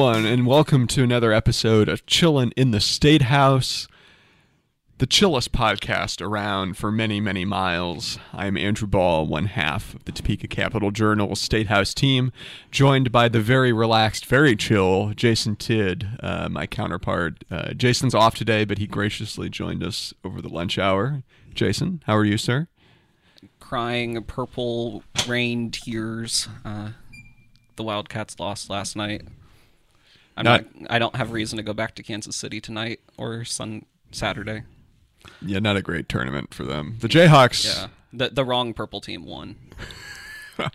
everyone, and welcome to another episode of Chillin' in the State House, the chillest podcast around for many, many miles. I'm Andrew Bahl, one half of the Topeka Capital Journal State House team, joined by the very relaxed, very chill Jason Tidd, uh, my counterpart. Uh, Jason's off today, but he graciously joined us over the lunch hour. Jason, how are you, sir? crying purple rain tears. Uh, the Wildcats lost last night. I'm Not- not, I don't have reason to go back to Kansas City tonight or Sun Saturday. Yeah, not a great tournament for them. The Jayhawks. Yeah, the the wrong purple team won.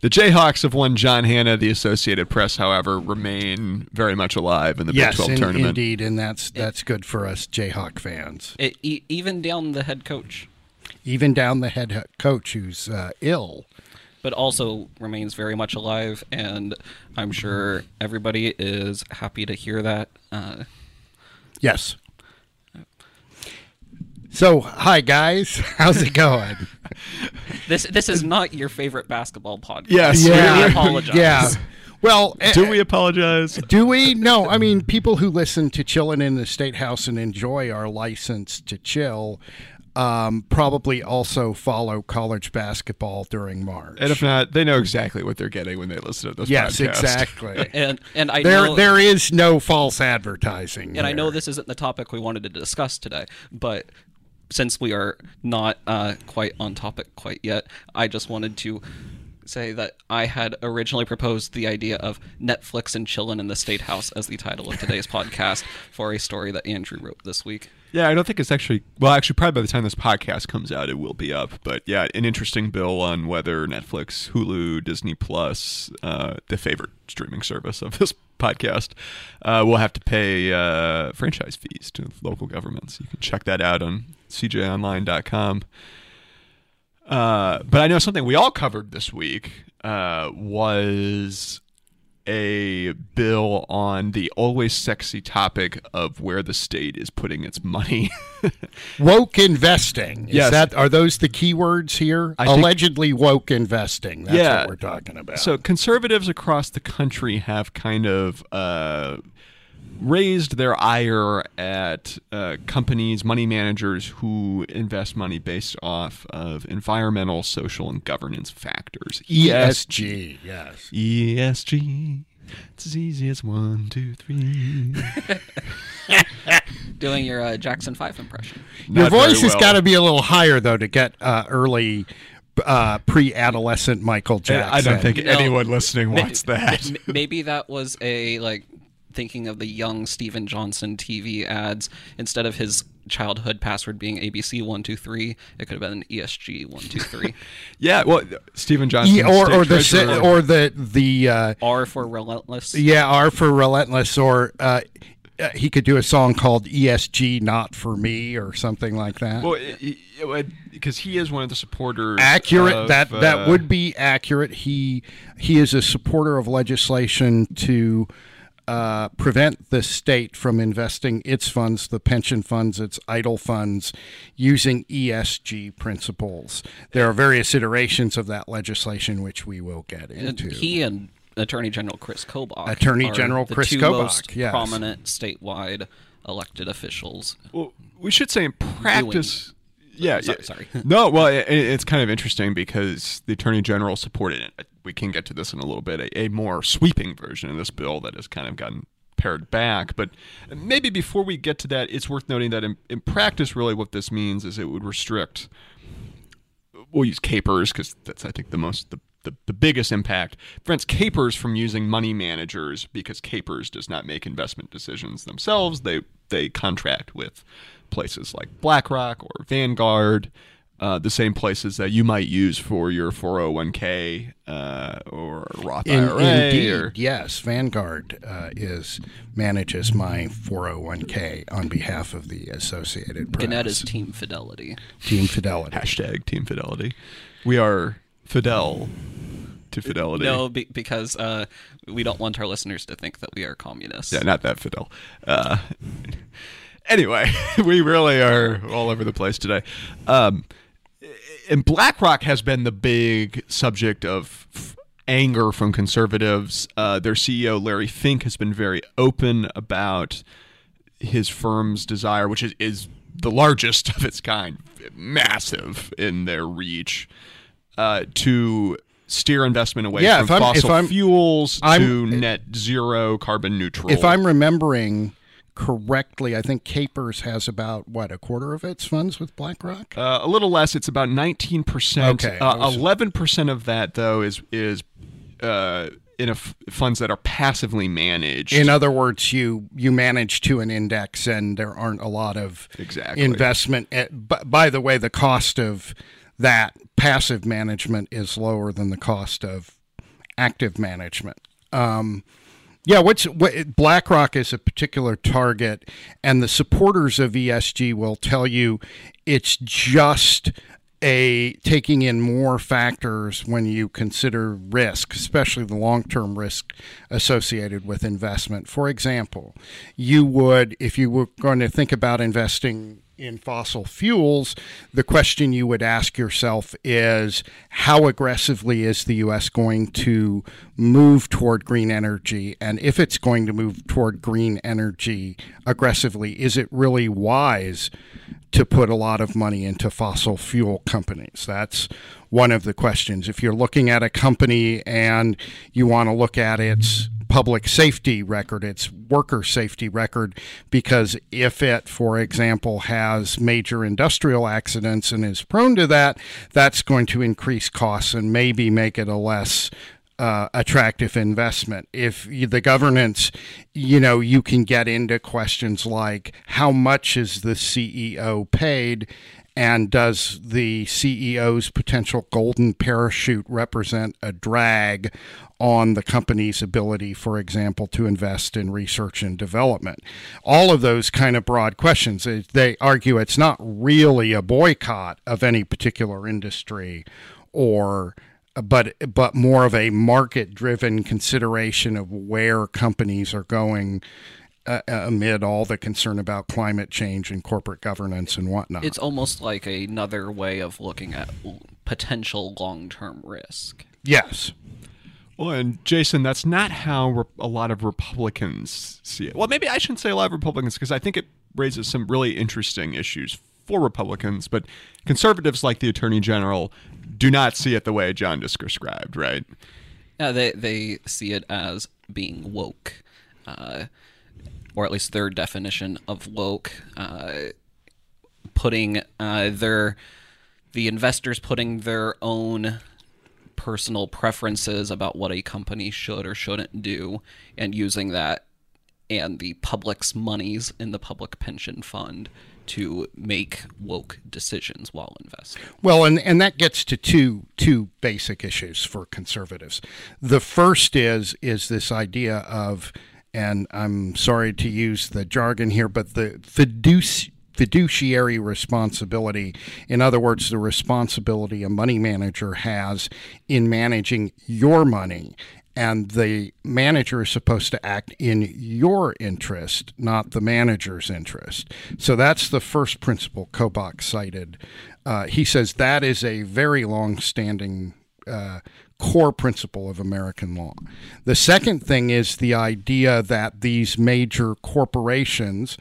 The Jayhawks have won John Hanna. The Associated Press, however, remain very much alive in the yes, Big 12 in- tournament. indeed, and that's that's good for us Jayhawk fans. It, even down the head coach, Even down the head coach who's uh, ill. But also remains very much alive, and I'm sure everybody is happy to hear that. Uh, Yes. So, hi guys, how's it going? this this is not your favorite basketball podcast. Yes. we Yeah. apologize. Yeah. Well, Do eh, we apologize? Do we? No. I mean, people who listen to Chillin' in the State House and enjoy our license to chill um, probably also follow college basketball during March. And if not, they know exactly what they're getting when they listen to this yes, podcast. exactly. And and I there, know there is no false advertising. and I know this isn't the topic we wanted to discuss today, but since we are not uh, quite on topic quite yet, I just wanted to say that I had originally proposed the idea of Netflix and chillin' in the State House as the title of today's podcast for a story that Andrew wrote this week. Yeah, I don't think it's actually. Well, actually, probably by the time this podcast comes out, it will be up. But yeah, an interesting bill on whether Netflix, Hulu, Disney Plus, uh, the favorite streaming service of this podcast, uh, will have to pay uh, franchise fees to local governments. You can check that out on cjonline.com. Uh, but I know something we all covered this week uh, was a bill on the always sexy topic of where the state is putting its money. woke investing. Is Yes. that are those the keywords here? I think- Allegedly woke investing. That's Yeah. what we're talking about. so conservatives across the country have kind of uh, raised their ire at uh, companies, money managers who invest money based off of environmental, social, and governance factors. E ESG, yes. ESG. It's as easy as one, two, three. Doing your uh, Jackson 5 impression. Your Not very voice has got to be a little higher though to get uh, early uh, pre-adolescent Michael Jackson. I don't think No. anyone listening wants that. Maybe that was a like thinking of the young Steven Johnson TV ads instead of his childhood password being ABC one two three. It could have been ESG one two three. Yeah, well, Steven Johnson, E- or or the treasurer- or the the uh, R for relentless. yeah R for relentless or uh, uh, he could do a song called ESG not for me or something like that. well, because he is one of the supporters. accurate of, that uh, that would be accurate he he is a supporter of legislation to uh, prevent the state from investing its funds, the pension funds, its idle funds, using ESG principles. There are various iterations of that legislation, which we will get And into. he and Attorney General Chris Kobach. Attorney are General the Chris two Kobach, most yes. prominent statewide elected officials. Well, we should say in practice. Yeah, So- yeah. sorry. no, well, it, it's kind of interesting because the attorney general supported it. We can get to this in a little bit. A, a more sweeping version of this bill that has kind of gotten pared back. But maybe before we get to that, it's worth noting that in, in practice, really, what this means is it would restrict. We'll use KPERS because that's I think the most the, the, the biggest impact prevents KPERS from using money managers because KPERS does not make investment decisions themselves. They they contract with places like BlackRock or Vanguard, uh, the same places that you might use for your 401k uh, or Roth In, IRA. indeed, or, yes, Vanguard uh, is manages my 401k on behalf of the Associated Press. Gannett is Team Fidelity. Team Fidelity. hashtag Team Fidelity. We are Fidel to Fidelity. No, be, because uh, we don't want our listeners to think that we are communists. Yeah, not that Fidel. Uh, anyway, we really are all over the place today. Um, and BlackRock has been the big subject of f- anger from conservatives. Uh, their CEO Larry Fink has been very open about his firm's desire, which is, is the largest of its kind, massive in their reach, uh, to steer investment away Yeah, from if I'm- if fossil I'm- fuels I'm- to net zero carbon neutral. If I'm remembering correctly, I think KPERS has about what a quarter of its funds with BlackRock. Uh, a little less. It's about nineteen percent. Okay, was- Eleven percent of that, though, is is uh, in a f- funds that are passively managed. In other words, you you manage to an index, and there aren't a lot of Exactly. investment. eh, b- By the way, the cost of that passive management is lower than the cost of active management. Um, yeah, what's what, BlackRock is a particular target, and the supporters of ESG will tell you it's just a taking in more factors when you consider risk, especially the long-term risk associated with investment. For example, you would if you were going to think about investing in fossil fuels, the question you would ask yourself is how aggressively is the U.S. going to move toward green energy? And if it's going to move toward green energy aggressively, is it really wise to put a lot of money into fossil fuel companies? That's one of the questions. If you're looking at a company and you want to look at its public safety record, its worker safety record, because if it, for example, has major industrial accidents and is prone to that, that's going to increase costs and maybe make it a less uh, attractive investment. If the governance, you know, you can get into questions like how much is the CEO paid and does the CEO's potential golden parachute represent a drag on the company's ability, for example, to invest in research and development? All of those kind of broad questions. They argue it's not really a boycott of any particular industry or but but more of a market driven consideration of where companies are going uh, amid all the concern about climate change and corporate governance and whatnot. It's almost like another way of looking at potential long-term risk. yes. Well, and Jason, that's not how re- a lot of Republicans see it. Well, maybe I shouldn't say a lot of Republicans because I think it raises some really interesting issues for Republicans, but conservatives like the Attorney General do not see it the way John just described, right? Yeah, they they see it as being woke, uh, or at least their definition of woke, uh, putting uh, their the investors putting their own personal preferences about what a company should or shouldn't do, and using that and the public's monies in the public pension fund to make woke decisions while investing. Well, and, and that gets to two two basic issues for conservatives. The first is is this idea of, and I'm sorry to use the jargon here, but the fiduci- fiduciary responsibility. In other words, the responsibility a money manager has in managing your money. And the manager is supposed to act in your interest, not the manager's interest. So that's the first principle Kobach cited. Uh, he says that is a very long standing uh, core principle of American law. The second thing is the idea that these major corporations,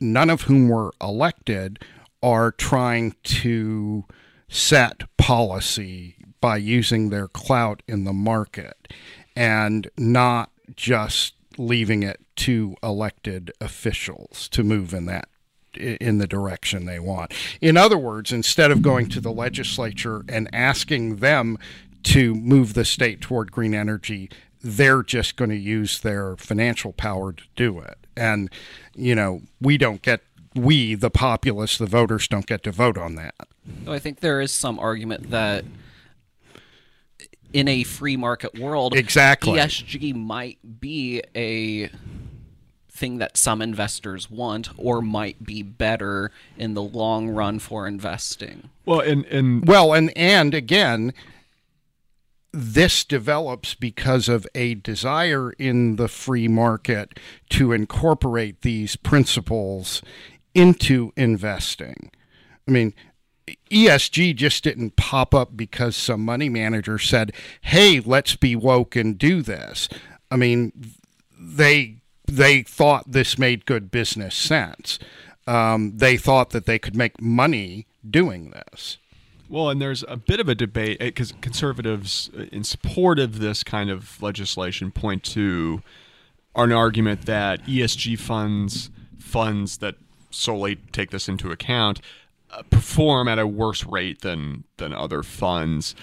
none of whom were elected, are trying to set policy by using their clout in the market and not just leaving it to elected officials to move in that in the direction they want. In other words, instead of going to the legislature and asking them to move the state toward green energy, they're just going to use their financial power to do it. And, you know, we don't get, we, the populace, the voters, don't get to vote on that. So I think there is some argument that in a free market world, Exactly. ESG might be a thing that some investors want or might be better in the long run for investing. Well, and and Well, and and again, this develops because of a desire in the free market to incorporate these principles into investing. I mean, ESG just didn't pop up because some money manager said, "Hey, let's be woke and do this." I mean, they they thought this made good business sense. Um, they thought that they could make money doing this. Well, and there's a bit of a debate because conservatives, uh, in support of this kind of legislation, point to an argument that ESG funds, funds that solely take this into account, uh, perform at a worse rate than than other funds.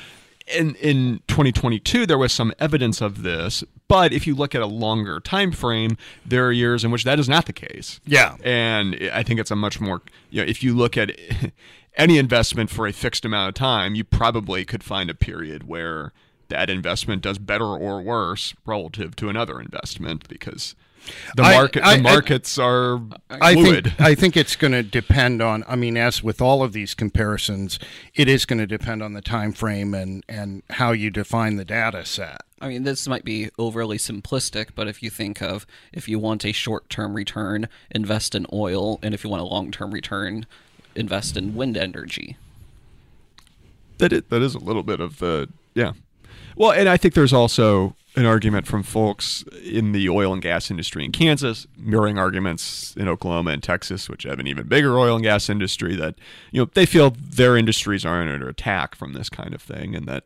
In in 2022, there was some evidence of this, but if you look at a longer time frame, there are years in which that is not the case. Yeah. and I think it's a much more you know if you look at any investment for a fixed amount of time, you probably could find a period where that investment does better or worse relative to another investment because the market I- I- the markets are I fluid. think I think it's going to depend on. I mean, as with all of these comparisons, it is going to depend on the time frame and and how you define the data set. I mean, this might be overly simplistic, but if you think of if you want a short term return, invest in oil, and if you want a long term return, invest in wind energy. that is, that is a little bit of the yeah. Well, and I think there's also an argument from folks in the oil and gas industry in Kansas, mirroring arguments in Oklahoma and Texas, which have an even bigger oil and gas industry. That you know they feel their industries are under attack from this kind of thing, and that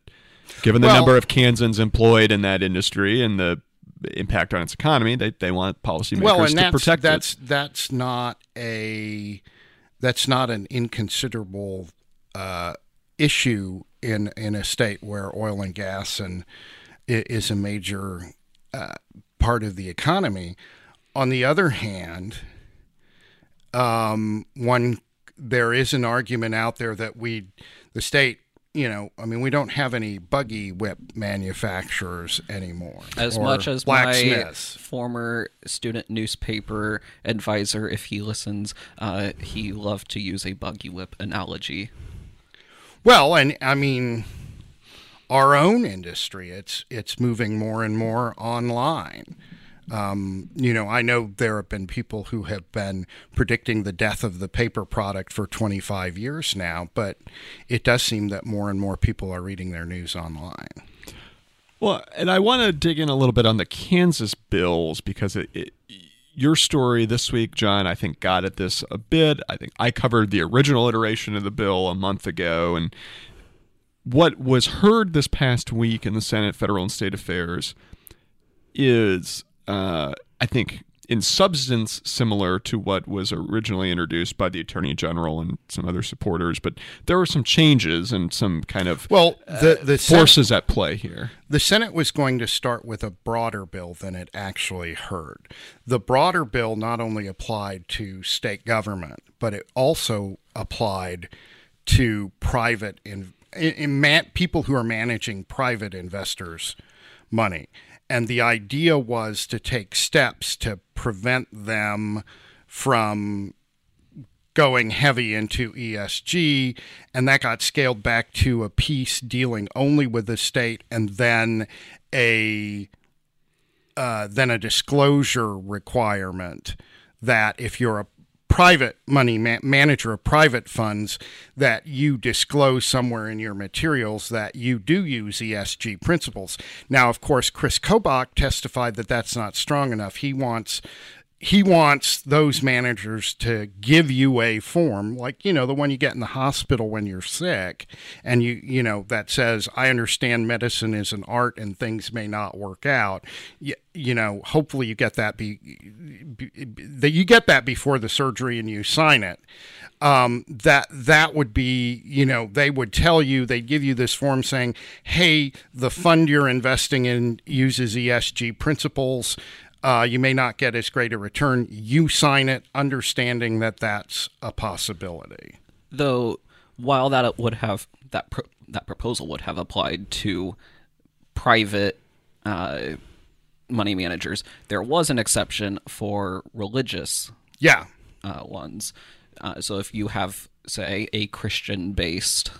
given the Well- number of Kansans employed in that industry and the impact on its economy, they they want policymakers well, and to that's protect that's it. that's not a that's not an inconsiderable uh, issue in in a state where oil and gas and is a major uh, part of the economy. On the other hand, um, one there is an argument out there that we the state you know i mean we don't have any buggy whip manufacturers anymore As much as my former student newspaper advisor, if he listens, uh, he loved to use a buggy whip analogy. Well, and I mean, our own industry, it's it's moving more and more online. Um, you know, I know there have been people who have been predicting the death of the paper product for 25 years now, but it does seem that more and more people are reading their news online. Well, and I want to dig in a little bit on the Kansas bills because it, it, your story this week, John, I think got at this a bit. I think I covered the original iteration of the bill a month ago, and what was heard this past week in the Senate Federal and State Affairs is, uh, I think, in substance similar to what was originally introduced by the Attorney General and some other supporters, but there were some changes and some kind of Well, the the Sen- forces at play here. the Senate was going to start with a broader bill than it actually heard. The broader bill not only applied to state government, but it also applied to private in, in, in man, people who are managing private investors' money. And the idea was to take steps to prevent them from going heavy into ESG, and that got scaled back to a piece dealing only with the state, and then a uh, then a disclosure requirement that if you're a private money ma- manager of private funds that you disclose somewhere in your materials that you do use ESG principles. Now, of course, Chris Kobach testified that that's not strong enough. He wants he wants those managers to give you a form like you know the one you get in the hospital when you're sick and you you know that says i understand medicine is an art and things may not work out. You, you know hopefully you get that be, that you get that before the surgery and you sign it. Um, that that would be you know they would tell you they'd give you this form saying hey the fund you're investing in uses esg principles uh, you may not get as great a return. You sign it, understanding that that's a possibility. Though, while that would have that pro- that proposal would have applied to private uh, money managers, there was an exception for religious Yeah, uh, ones. Uh, so if you have, say, a Christian-based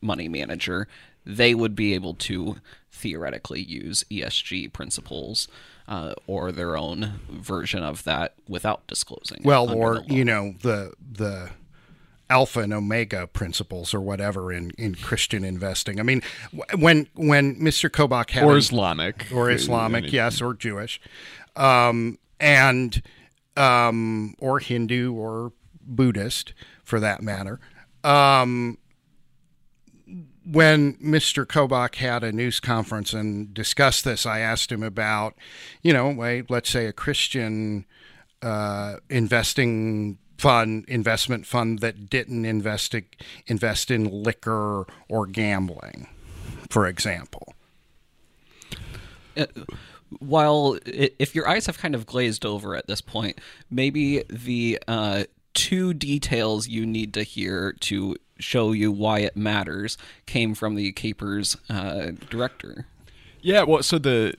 money manager, they would be able to theoretically use ESG principles uh, or their own version of that without disclosing. it well, under or you know the the alpha and omega principles or whatever in, in Christian investing. I mean, when when Mr. Kobach had or Islamic or Islamic, yes, or Jewish, um, and um, or Hindu or Buddhist for that matter. Um, when Mr. Kobach had a news conference and discussed this, I asked him about, you know, let's say a Christian uh, investing fund, investment fund that didn't invest invest in liquor or gambling, for example. Uh, while if your eyes have kind of glazed over at this point, maybe the uh, two details you need to hear to show you why it matters came from the KPERS uh, director. Yeah, well, so the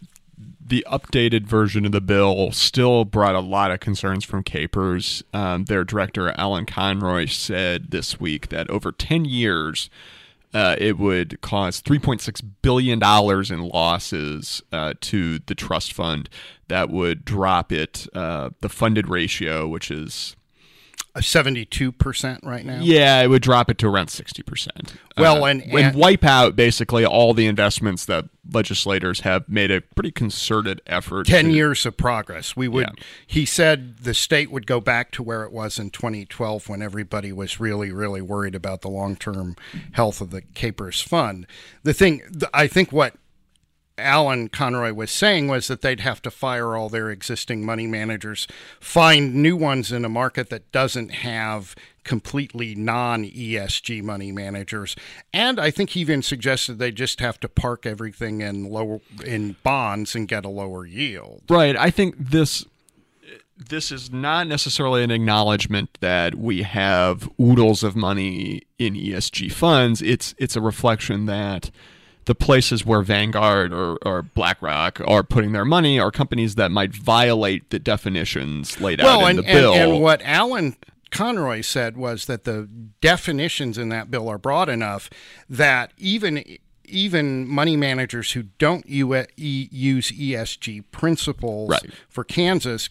the updated version of the bill still brought a lot of concerns from KPERS. Um, their director, Alan Conroy, said this week that over 10 years, uh, it would cause $3.6 billion in losses uh, to the trust fund. That would drop it, uh, the funded ratio, which is seventy-two percent right now. Yeah, it would drop it to around sixty percent. Well, uh, and, and wipe out basically all the investments that legislators have made a pretty concerted effort. Ten to, years of progress. We would. Yeah. He said the state would go back to where it was in 2012 when everybody was really, really worried about the long-term health of the KPERS Fund. The thing, I think, what Alan Conroy was saying was that they'd have to fire all their existing money managers, find new ones in a market that doesn't have completely non ESG money managers. And I think he even suggested they just have to park everything in low in bonds and get a lower yield. Right. I think this this is not necessarily an acknowledgement that we have oodles of money in ESG funds. It's it's a reflection that the places where Vanguard or, or BlackRock are putting their money are companies that might violate the definitions laid well, out in and, the bill. And, and what Alan Conroy said was that the definitions in that bill are broad enough that even even money managers who don't use ESG principles right. for Kansas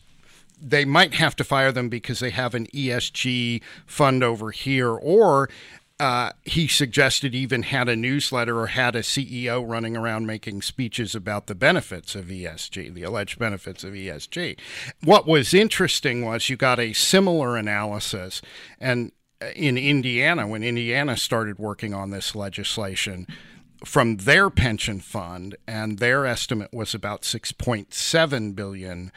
they might have to fire them because they have an ESG fund over here, or uh, he suggested even had a newsletter or had a CEO running around making speeches about the benefits of ESG, the alleged benefits of ESG. What was interesting was you got a similar analysis, and uh, in Indiana, when Indiana started working on this legislation, from their pension fund, and their estimate was about 6.7 billion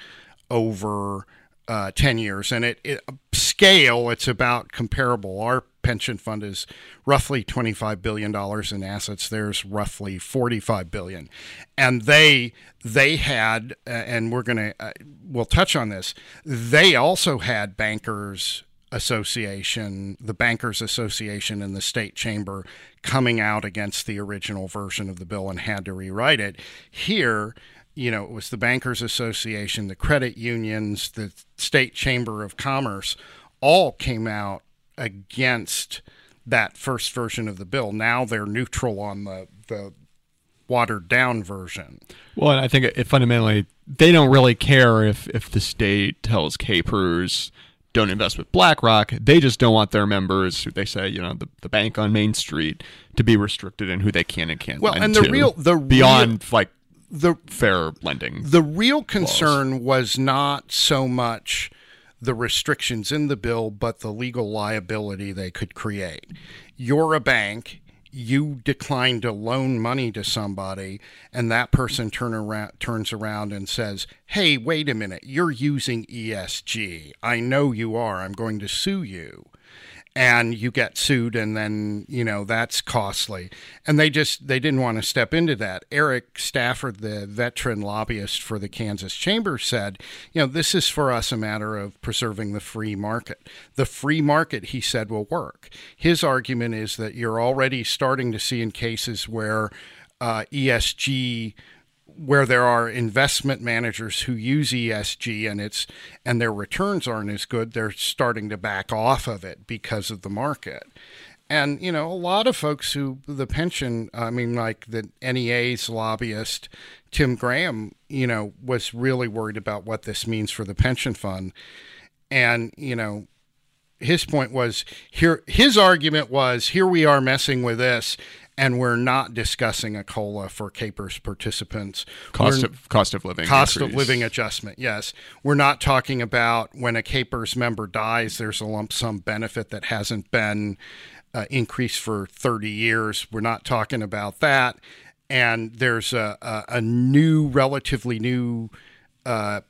over uh, 10 years. And it, it scale, it's about comparable. Our pension fund is roughly $25 billion in assets. There's roughly 45 billion. And they, they had, uh, and we're going to, uh, we'll touch on this, they also had bankers association, the Bankers Association and the state chamber coming out against the original version of the bill and had to rewrite it. Here, you know, it was the Bankers Association, the credit unions, the State Chamber of Commerce, all came out against that first version of the bill. Now they're neutral on the, the watered down version. Well, and I think it fundamentally they don't really care if if the state tells KPERS don't invest with BlackRock. They just don't want their members, who they say, you know, the, the bank on Main Street, to be restricted in who they can and can't. Well, and the real the beyond real, like the fair lending. The real concern laws. was not so much the restrictions in the bill, but the legal liability they could create. You're a bank, you decline to loan money to somebody, and that person turn around, turns around and says, Hey, wait a minute, you're using ESG. I know you are. I'm going to sue you and you get sued and then you know that's costly. And they just they didn't want to step into that. Eric stafford the veteran lobbyist for the kansas chamber said you know this is for us a matter of preserving the free market. The free market he said will work. His argument is that you're already starting to see in cases where uh, esg where there are investment managers who use ESG and it's and their returns aren't as good, they're starting to back off of it because of the market. And you know, a lot of folks who the pension, I mean, like the NEA's lobbyist Tim Graham, you know, was really worried about what this means for the pension fund. And you know, his point was here. His argument was here we are messing with this, and we're not discussing a cola for KPERS participants. Cost We're- of cost of living. cost of living adjustment. Yes, we're not talking about when a KPERS member dies. There's a lump sum benefit that hasn't been uh, increased for 30 years. We're not talking about that. And there's a, a, a new, relatively new uh,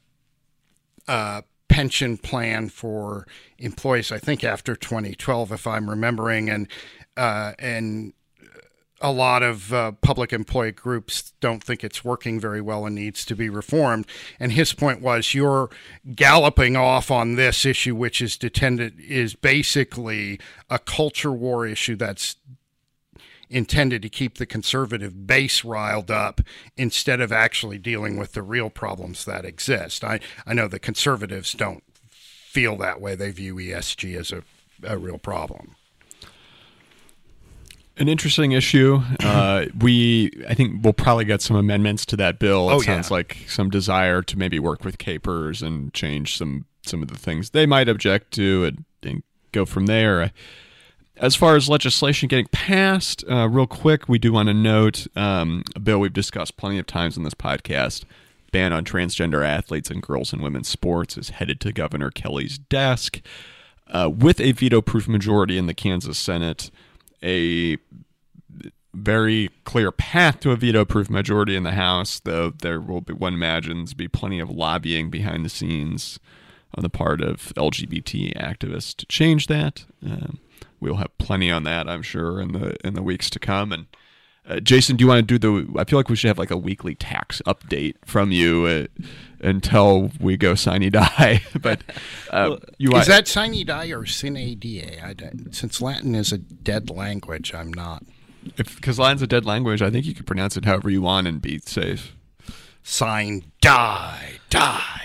uh, pension plan for employees. I think after 2012, if I'm remembering, and uh, and a lot of uh, public employee groups don't think it's working very well and needs to be reformed. And his point was, you're galloping off on this issue, which is detended is basically a culture war issue that's intended to keep the conservative base riled up instead of actually dealing with the real problems that exist. I, I know the conservatives don't feel that way. They view ESG as a, a real problem. An interesting issue. Uh, we, I think, we'll probably get some amendments to that bill. It Oh, sounds yeah. like some desire to maybe work with KPERS and change some some of the things they might object to, and, and go from there. As far as legislation getting passed, uh, real quick, we do want to note um, a bill we've discussed plenty of times on this podcast. Ban on transgender athletes and girls and women's sports is headed to Governor Kelly's desk uh, with a veto-proof majority in the Kansas Senate. A very clear path to a veto-proof majority in the House, though there will be, one imagines, be plenty of lobbying behind the scenes on the part of LGBT activists to change that. Um, we'll have plenty on that, I'm sure, in the in the weeks to come. And uh, Jason, do you want to do the? I feel like we should have like a weekly tax update from you uh, until we go sine die. but uh, you Is want that sine die or sine die? I since Latin is a dead language, I'm not. because Latin's a dead language. I think you can pronounce it however you want and be safe. Sine die, die.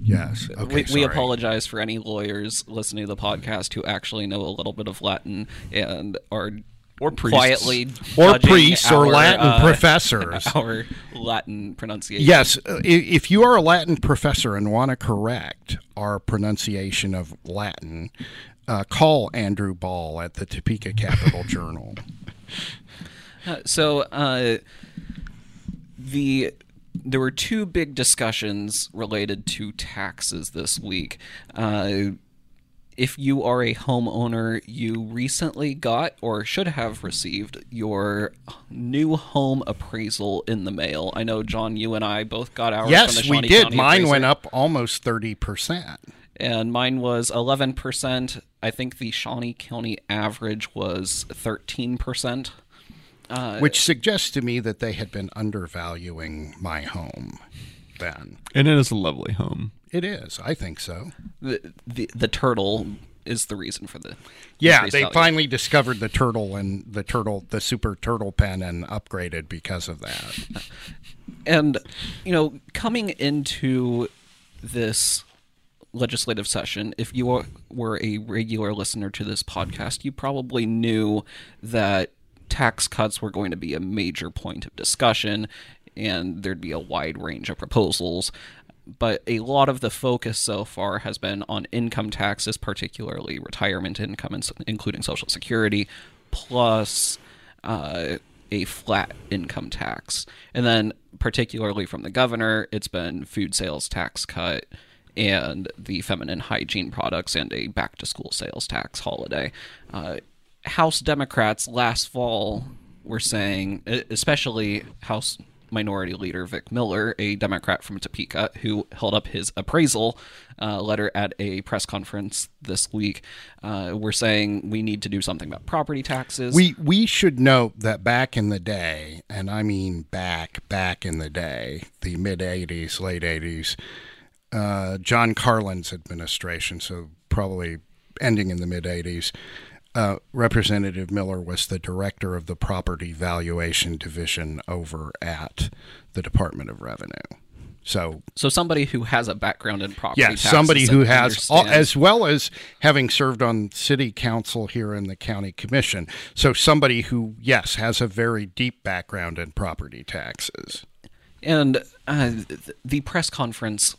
Yes. Okay. we, we apologize for any lawyers listening to the podcast who actually know a little bit of Latin and are Or priests. quietly Or priests or Latin uh, professors. our Latin pronunciation. Yes, uh, if you are a Latin professor and want to correct our pronunciation of Latin, uh, call Andrew Bahl at the Topeka Capital Journal. Uh, so uh, the there were two big discussions related to taxes this week. Uh, if you are a homeowner, you recently got or should have received your new home appraisal in the mail. I know, John, you and I both got ours. from yes, the we did. County Mine appraiser, went up almost 30%. and mine was eleven percent. I think the Shawnee County average was thirteen percent. which suggests to me that they had been undervaluing my home then. And it is a lovely home. It is. I think so. The, the the turtle is the reason for the Yeah, increased they value. finally discovered the turtle and the turtle, the super turtle pen, and upgraded because of that. And, you know, coming into this legislative session, if you are- were a regular listener to this podcast, you probably knew that tax cuts were going to be a major point of discussion and there'd be a wide range of proposals. But a lot of the focus so far has been on income taxes, particularly retirement income, including Social Security, plus uh, a flat income tax. And then, particularly from the governor, it's been food sales tax cut and the feminine hygiene products and a back to school sales tax holiday. Uh, House Democrats last fall were saying, especially House Minority Leader Vic Miller, a Democrat from Topeka, who held up his appraisal uh, letter at a press conference this week, uh, were saying we need to do something about property taxes. We we should note that back in the day, and I mean back back in the day, the mid '80s, late '80s, uh, John Carlin's administration, so probably ending in the mid '80s. Uh, Representative Miller was the director of the Property Valuation Division over at the Department of Revenue. So So somebody who has a background in property yeah, taxes somebody who has, all, as well as having served on city council here in the county commission. So somebody who, yes, has a very deep background in property taxes. and uh, th- the press conference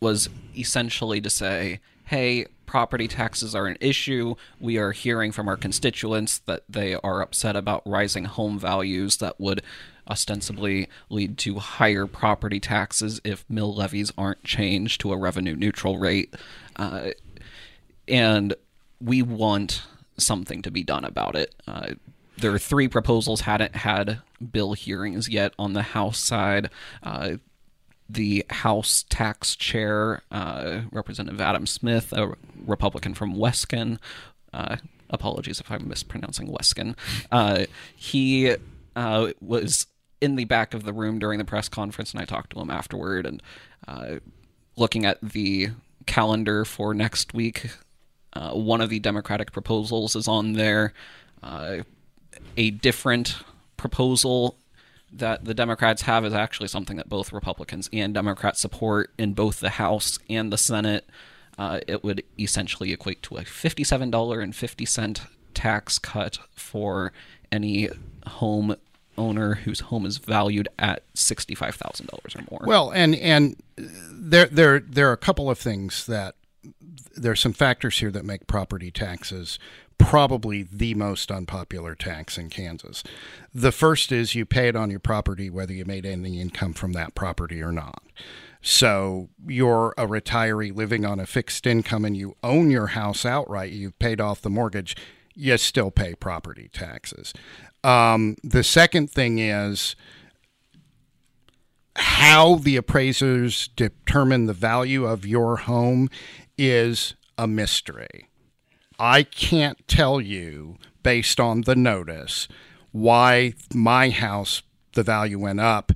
was essentially to say, "Hey, property taxes are an issue. We are hearing from our constituents that they are upset about rising home values that would ostensibly lead to higher property taxes if mill levies aren't changed to a revenue neutral rate. Uh, and we want something to be done about it. Uh, there are three proposals hadn't had bill hearings yet on the House side. Uh, the House tax chair, uh, Representative Adam Smith, a Republican from Weskan, uh, apologies if I'm mispronouncing Weskan, uh, he uh, was in the back of the room during the press conference, and I talked to him afterward. And uh, looking at the calendar for next week, uh, one of the Democratic proposals is on there. A different proposal that the Democrats have is actually something that both Republicans and Democrats support in both the House and the Senate. Uh, it would essentially equate to a $57.50 tax cut for any home owner whose home is valued at sixty-five thousand dollars or more. Well, and and there there there are a couple of things that there are some factors here that make property taxes probably the most unpopular tax in Kansas. The first is you pay it on your property whether you made any income from that property or not. So you're a retiree living on a fixed income and you own your house outright, you've paid off the mortgage, you still pay property taxes. Um, the second thing is how the appraisers determine the value of your home is a mystery. I can't tell you based on the notice why my house the value went up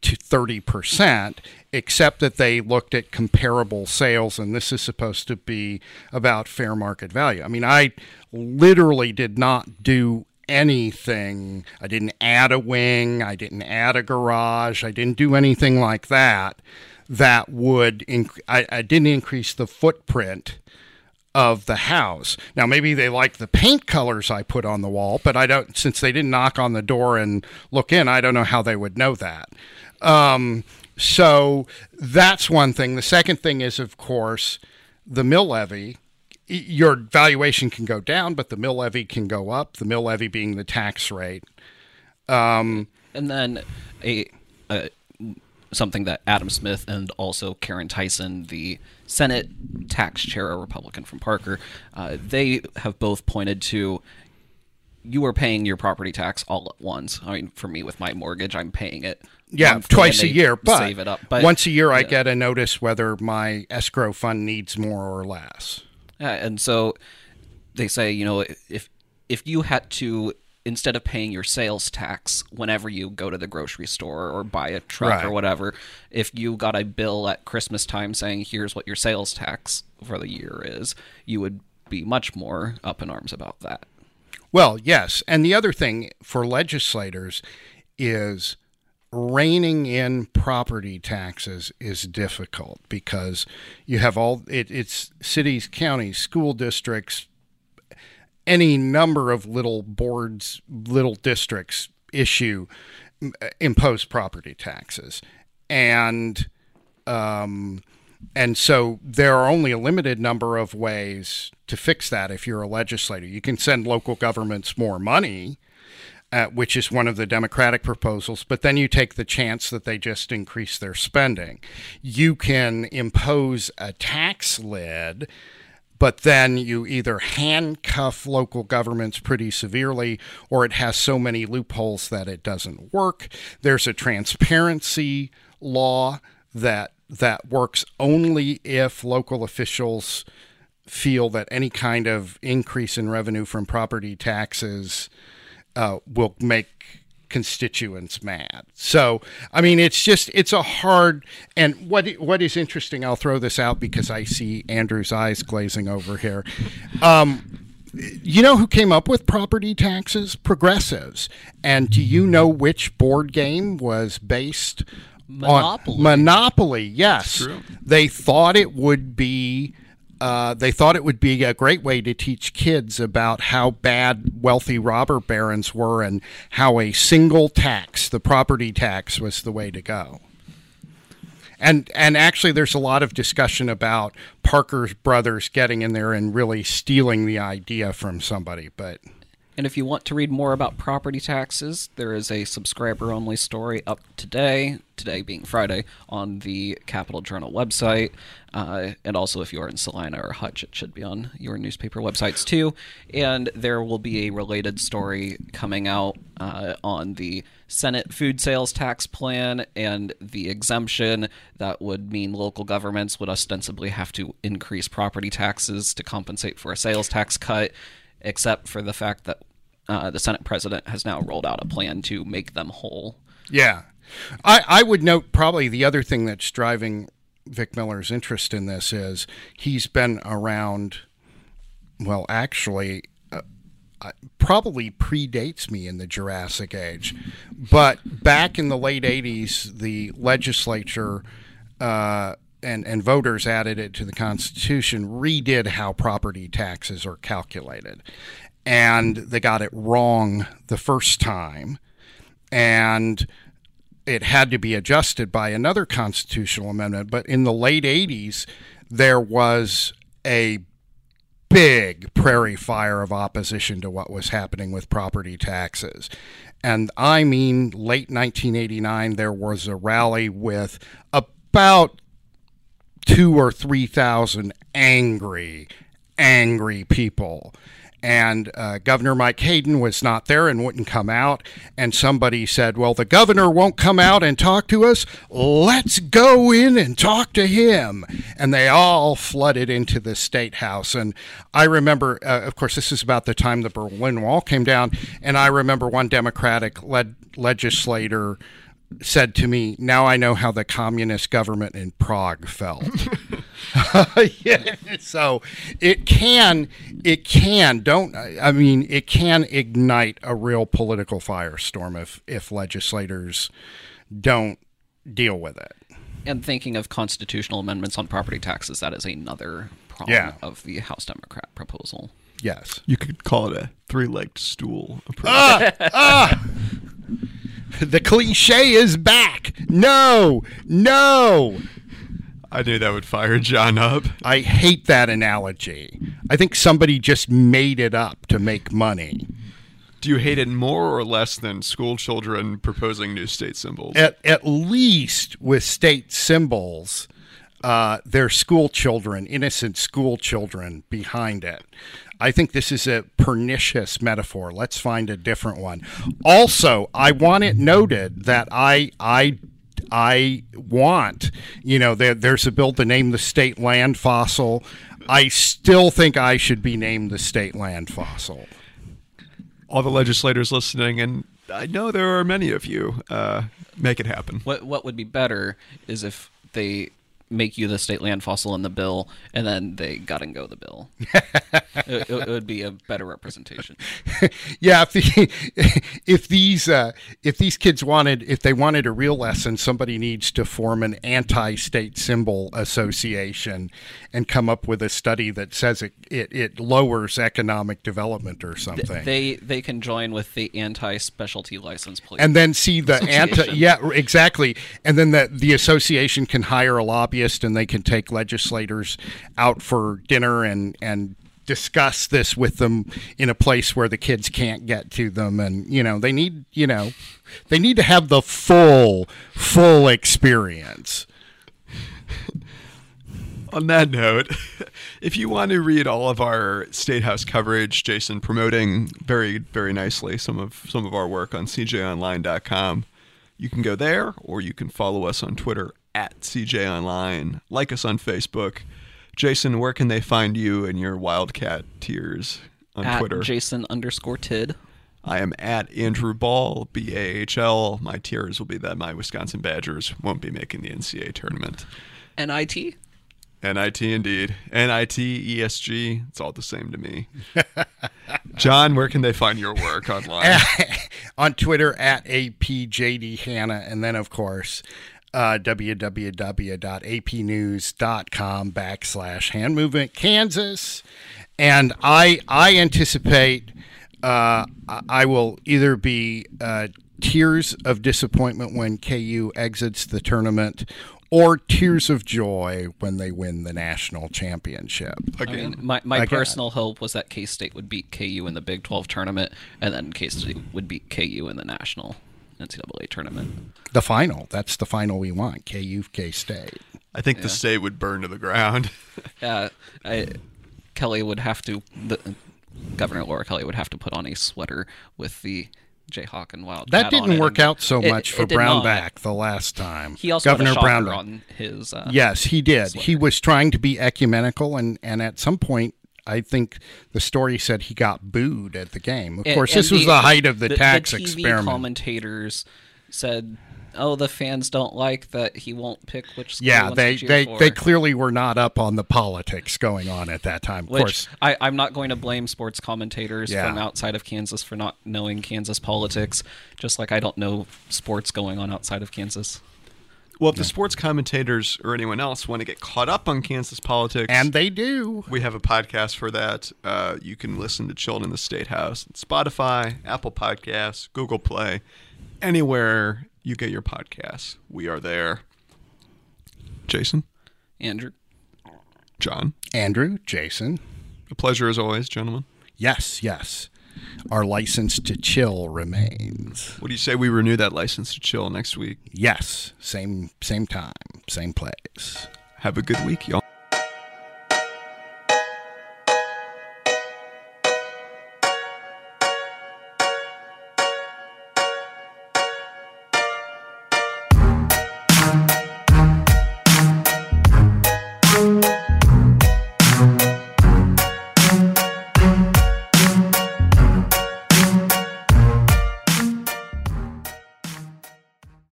to 30% except that they looked at comparable sales and this is supposed to be about fair market value. I mean I literally did not do anything. I didn't add a wing, I didn't add a garage, I didn't do anything like that that would inc- I, I didn't increase the footprint of the house. Now maybe they like the paint colors I put on the wall, but I don't since they didn't knock on the door and look in, I don't know how they would know that. Um, so that's one thing. The second thing is of course the mill levy your valuation can go down, but the mill levy can go up. The mill levy being the tax rate. Um, and then a, a, something that Adam Smith and also Caryn Tyson, the Senate tax chair, a Republican from Parker, uh, they have both pointed to. You are paying your property tax all at once. I mean, for me with my mortgage, I'm paying it yeah, twice a year, but save it up. But once a year, I get a notice whether my escrow fund needs more or less. Yeah, and so they say, you know, if if you had to instead of paying your sales tax whenever you go to the grocery store or buy a truck right. or whatever, if you got a bill at Christmas time saying here's what your sales tax for the year is, you would be much more up in arms about that. Well, yes, and the other thing for legislators is reining in property taxes is difficult because you have all it, it's cities, counties, school districts, any number of little boards, little districts issue impose property taxes, and um, and so there are only a limited number of ways to fix that. If you're a legislator, you can send local governments more money uh, which is one of the Democratic proposals, but then you take the chance that they just increase their spending. You can impose a tax lid, but then you either handcuff local governments pretty severely or it has so many loopholes that it doesn't work. There's a transparency law that that works only if local officials feel that any kind of increase in revenue from property taxes uh, will make constituents mad. So, I mean, it's just it's a hard and what what is interesting. I'll throw this out because I see Andrew's eyes glazing over here. Um, you know who came up with property taxes? Progressives. And do you know which board game was based Monopoly. on Monopoly? Yes. They thought it would be uh, they thought it would be a great way to teach kids about how bad wealthy robber barons were and how a single tax, the property tax, was the way to go. and and actually, there's a lot of discussion about Parker's brothers getting in there and really stealing the idea from somebody. But And if you want to read more about property taxes, there is a subscriber only story up today, today being Friday, on the Capital Journal website. Uh, and also, if you are in Salina or Hutch, it should be on your newspaper websites too. And there will be a related story coming out uh, on the Senate food sales tax plan and the exemption that would mean local governments would ostensibly have to increase property taxes to compensate for a sales tax cut except for the fact that uh, the Senate president has now rolled out a plan to make them whole. Yeah. I, I would note probably the other thing that's driving Vic Miller's interest in this is he's been around, well, actually, uh, uh, probably predates me in the Jurassic Age. But back in the late 80s, the legislature. Uh, and, and voters added it to the Constitution, redid how property taxes are calculated. And they got it wrong the first time. And it had to be adjusted by another constitutional amendment. But in the late 80s, there was a big prairie fire of opposition to what was happening with property taxes. And I mean, late 1989, there was a rally with about two or 3,000 angry, angry people and uh, Governor Mike Hayden was not there and wouldn't come out. And somebody said, Well, the governor won't come out and talk to us. Let's go in and talk to him. And they all flooded into the state house. And I remember, uh, of course, this is about the time the Berlin Wall came down. And I remember one Democratic led legislator said to me, "Now I know how the communist government in Prague felt." yeah, so it can, it can. Don't I mean it can ignite a real political firestorm if if legislators don't deal with it. And thinking of constitutional amendments on property taxes, that is another problem Yeah. of the House Democrat proposal. Yes. You could call it a three-legged stool approach. Ah, The cliche is back. No, no. I knew that would fire John up. I hate that analogy. I think somebody just made it up to make money. Do you hate it more or less than school children proposing new state symbols? At, at least with state symbols, uh, they're school children, innocent school children behind it. I think this is a pernicious metaphor. Let's find a different one. Also, I want it noted that I I I want, you know, there, there's a bill to name the state land fossil. I still think I should be named the state land fossil. All the legislators listening, and I know there are many of you, uh, make it happen. What what would be better is if they make you the state land fossil in the bill, and then they got and go the bill. it, it would be a better representation. yeah, if, the, if these uh, if these kids wanted if they wanted a real lesson, somebody needs to form an anti-state symbol association and come up with a study that says it it, it lowers economic development or something. They they can join with the anti specialty license plate. and then see the anti yeah exactly and then the the association can hire a lobbyist and they can take legislators out for dinner and and discuss this with them in a place where the kids can't get to them. And you know they need you know they need to have the full full experience. On that note, if you want to read all of our State House coverage, Jason promoting very, very nicely some of some of our work on cjonline.com, you can go there, or you can follow us on Twitter at cjonline. Like us on Facebook. Jason, where can they find you and your Wildcat tears on at Twitter? Jason underscore Tidd. I am at Andrew Bahl, B A H L. My tears will be that my Wisconsin Badgers won't be making the NCAA tournament. NIT. NIT indeed. NIT, ESG, it's all the same to me. John, where can they find your work online? on Twitter at apjdhanna, and then of course uh, www.apnews.com backslash hand movement Kansas, and I I anticipate uh, I- I will either be uh, tears of disappointment when KU exits the tournament. or tears of joy when they win the national championship. I Again, mean, my, my Again. personal hope was that K State would beat KU in the Big 12 tournament, and then K State would beat KU in the national NCAA tournament. The final. That's the final we want. KU K State. I think the state would burn to the ground. Yeah, I, Kelly would have to, the, Governor Laura Kelly would have to put on a sweater with the Jayhawk and Wildcat. That didn't it, work out so it- much for it did. Brownback the last time. He also Governor had a shocker Brownback. on his. Uh, Yes, he did. He was trying to be ecumenical, and, and at some point, I think the story said he got booed at the game. Of and- course, and this was the, height of the, tax experiment. the TV experiment. commentators said, "Oh, the fans don't like that he won't pick which school." yeah, they they, for. they clearly were not up on the politics going on at that time. Of Which course, I, I'm not going to blame sports commentators Yeah. from outside of Kansas for not knowing Kansas politics, just like I don't know sports going on outside of Kansas. Well, if the sports commentators or anyone else want to get caught up on Kansas politics, and they do. we have a podcast for that. Uh, you can listen to Children in the State House, Spotify, Apple Podcasts, Google Play, anywhere you get your podcasts. We are there. Jason, Andrew, John, Andrew, Jason. a pleasure as always, gentlemen. Yes, yes. Our license to chill remains. What do you say we renew that license to chill next week? Yes, same same time, same place. Have a good week, y'all.